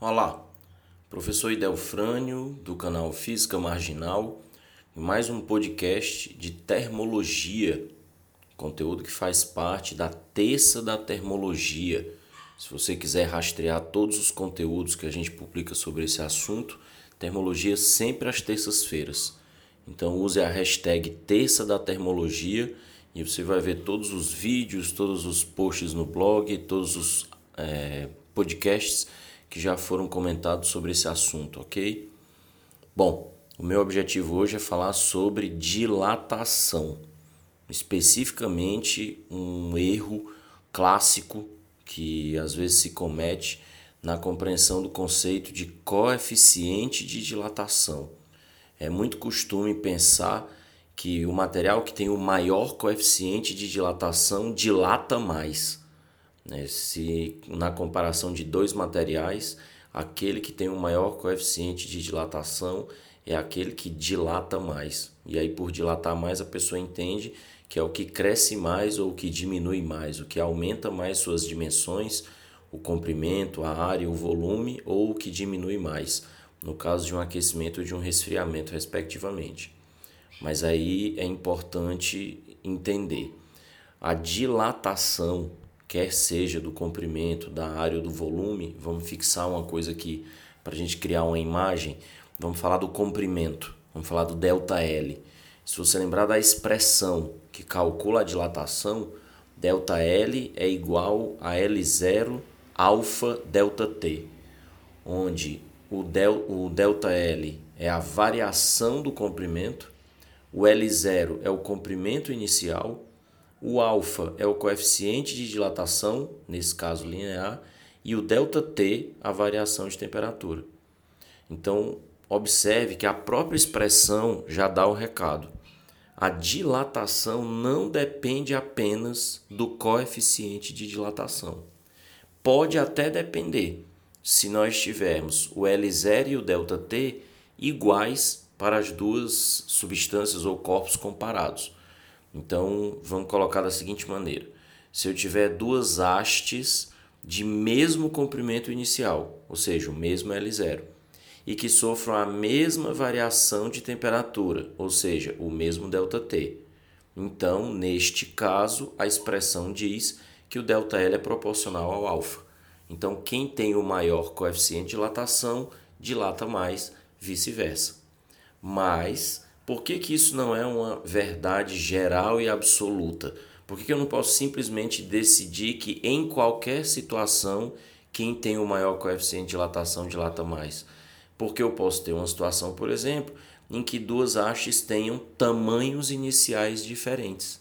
Olá, professor Idelfrânio do canal Física Marginal mais um podcast de termologia, conteúdo que faz parte da terça da termologia. Se você quiser rastrear todos os conteúdos que a gente publica sobre esse assunto, termologia sempre às terças-feiras. Então use a hashtag terça da termologia e você vai ver todos os vídeos, todos os posts no blog, todos os é, podcasts que já foram comentados sobre esse assunto, ok? Bom, o meu objetivo hoje é falar sobre dilatação, especificamente um erro clássico que às vezes se comete na compreensão do conceito de coeficiente de dilatação. É muito costume pensar que o material que tem o maior coeficiente de dilatação dilata mais. Né? Se na comparação de dois materiais, aquele que tem o maior coeficiente de dilatação é aquele que dilata mais. E aí, por dilatar mais, a pessoa entende que é o que cresce mais ou o que diminui mais, o que aumenta mais suas dimensões, o comprimento, a área, o volume, ou o que diminui mais, no caso de um aquecimento ou de um resfriamento, respectivamente. Mas aí é importante entender a dilatação quer seja do comprimento, da área ou do volume, vamos fixar uma coisa aqui para a gente criar uma imagem. Vamos falar do comprimento, vamos falar do delta L. Se você lembrar da expressão que calcula a dilatação, delta L é igual a L0 alfa delta T, onde o, del, o delta L é a variação do comprimento, o L0 é o comprimento inicial o alfa é o coeficiente de dilatação, nesse caso linear, e o ΔT a variação de temperatura. Então, observe que a própria expressão já dá o recado. A dilatação não depende apenas do coeficiente de dilatação. Pode até depender se nós tivermos o L0 e o ΔT iguais para as duas substâncias ou corpos comparados. Então, vamos colocar da seguinte maneira: se eu tiver duas hastes de mesmo comprimento inicial, ou seja, o mesmo L0, e que sofram a mesma variação de temperatura, ou seja, o mesmo ΔT. Então, neste caso, a expressão diz que o ΔL é proporcional ao alfa. Então, quem tem o maior coeficiente de dilatação dilata mais, vice-versa. Mas por que, que isso não é uma verdade geral e absoluta? Por que, que eu não posso simplesmente decidir que em qualquer situação quem tem o maior coeficiente de dilatação dilata mais? Porque eu posso ter uma situação, por exemplo, em que duas hastes tenham tamanhos iniciais diferentes.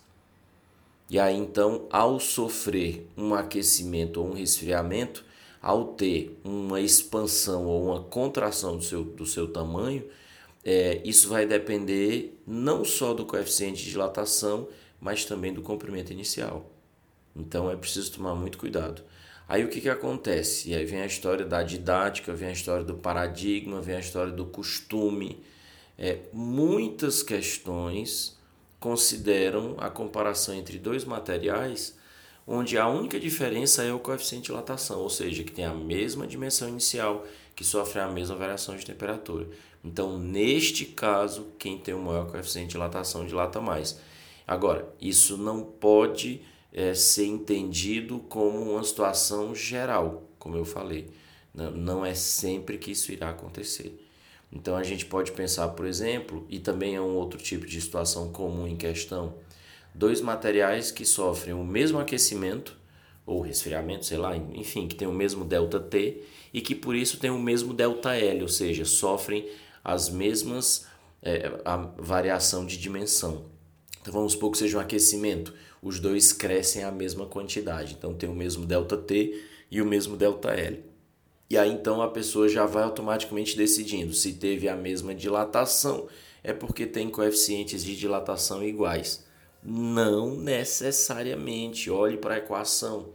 E aí então, ao sofrer um aquecimento ou um resfriamento, ao ter uma expansão ou uma contração do seu, do seu tamanho, é, isso vai depender não só do coeficiente de dilatação, mas também do comprimento inicial. Então é preciso tomar muito cuidado. Aí o que, que acontece? E aí vem a história da didática, vem a história do paradigma, vem a história do costume. É, muitas questões consideram a comparação entre dois materiais onde a única diferença é o coeficiente de dilatação, ou seja, que tem a mesma dimensão inicial, que sofre a mesma variação de temperatura. Então, neste caso, quem tem o maior coeficiente de dilatação dilata mais. Agora, isso não pode é, ser entendido como uma situação geral, como eu falei. Não, não é sempre que isso irá acontecer. Então, a gente pode pensar, por exemplo, e também é um outro tipo de situação comum em questão, dois materiais que sofrem o mesmo aquecimento ou resfriamento, sei lá, enfim, que tem o mesmo delta T e que por isso tem o mesmo delta L, ou seja, sofrem as mesmas é, a variação de dimensão. Então vamos supor que seja um aquecimento, os dois crescem a mesma quantidade, então tem o mesmo delta T e o mesmo delta L. E aí então a pessoa já vai automaticamente decidindo se teve a mesma dilatação, é porque tem coeficientes de dilatação iguais. Não necessariamente. Olhe para a equação.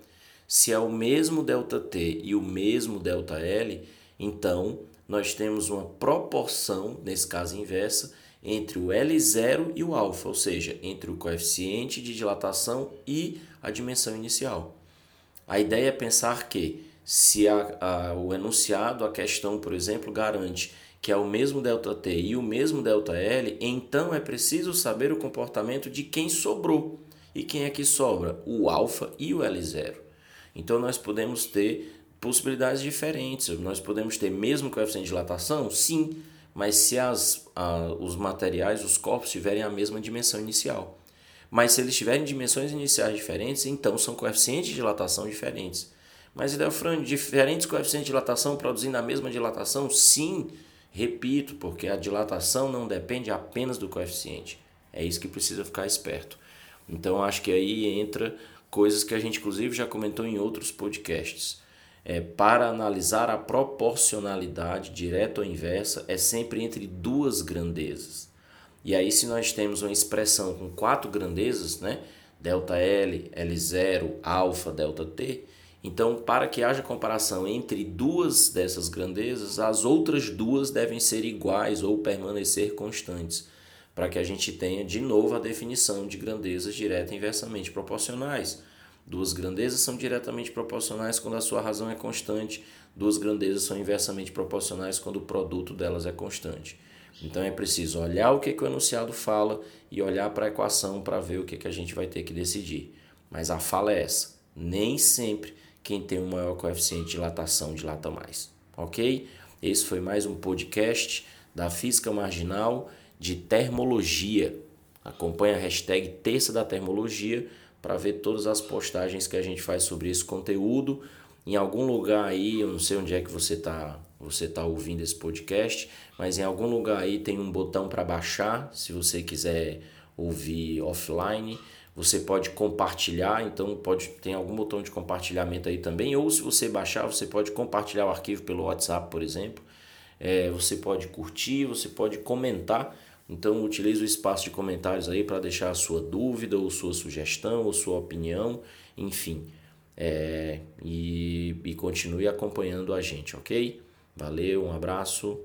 Se é o mesmo ΔT e o mesmo ΔL, então nós temos uma proporção, nesse caso inversa, entre o L0 e o alfa, ou seja, entre o coeficiente de dilatação e a dimensão inicial. A ideia é pensar que Se a, a, o enunciado, a questão, por exemplo, garante que é o mesmo ΔT e o mesmo ΔL, então é preciso saber o comportamento de quem sobrou. E quem é que sobra? O alfa e o L0. Então nós podemos ter possibilidades diferentes. Nós podemos ter mesmo coeficiente de dilatação? Sim, mas se as, a, os materiais, os corpos tiverem a mesma dimensão inicial. Mas se eles tiverem dimensões iniciais diferentes, então são coeficientes de dilatação diferentes. Mas, Idelfrânio, diferentes coeficientes de dilatação produzindo a mesma dilatação? Sim, repito, porque a dilatação não depende apenas do coeficiente. É isso que precisa ficar esperto. Então, acho que aí entra coisas que a gente, inclusive, já comentou em outros podcasts. É, para analisar a proporcionalidade direta ou inversa, é sempre entre duas grandezas. E aí, se nós temos uma expressão com quatro grandezas, né? ΔL, L0, alfa, ΔT, então, para que haja comparação entre duas dessas grandezas, as outras duas devem ser iguais ou permanecer constantes, para que a gente tenha de novo a definição de grandezas direta e inversamente proporcionais. Duas grandezas são diretamente proporcionais quando a sua razão é constante, duas grandezas são inversamente proporcionais quando o produto delas é constante. Então é preciso olhar o que, que o enunciado fala e olhar para a equação para ver o que, que a gente vai ter que decidir. Mas a fala é essa: nem sempre quem tem um maior coeficiente de dilatação dilata mais. Ok? Esse foi mais um podcast da Física Marginal de Termologia. Acompanhe a hashtag Terça da Termologia para ver todas as postagens que a gente faz sobre esse conteúdo. Em algum lugar aí, eu não sei onde é que você está você tá ouvindo esse podcast, mas em algum lugar aí tem um botão para baixar, se você quiser ouvir offline. Você pode compartilhar, então pode tem algum botão de compartilhamento aí também. Ou se você baixar, você pode compartilhar o arquivo pelo WhatsApp, por exemplo. É, você pode curtir, você pode comentar. Então utilize o espaço de comentários aí para deixar a sua dúvida, ou sua sugestão, ou sua opinião, enfim. É, e, e continue acompanhando a gente, ok? Valeu, um abraço.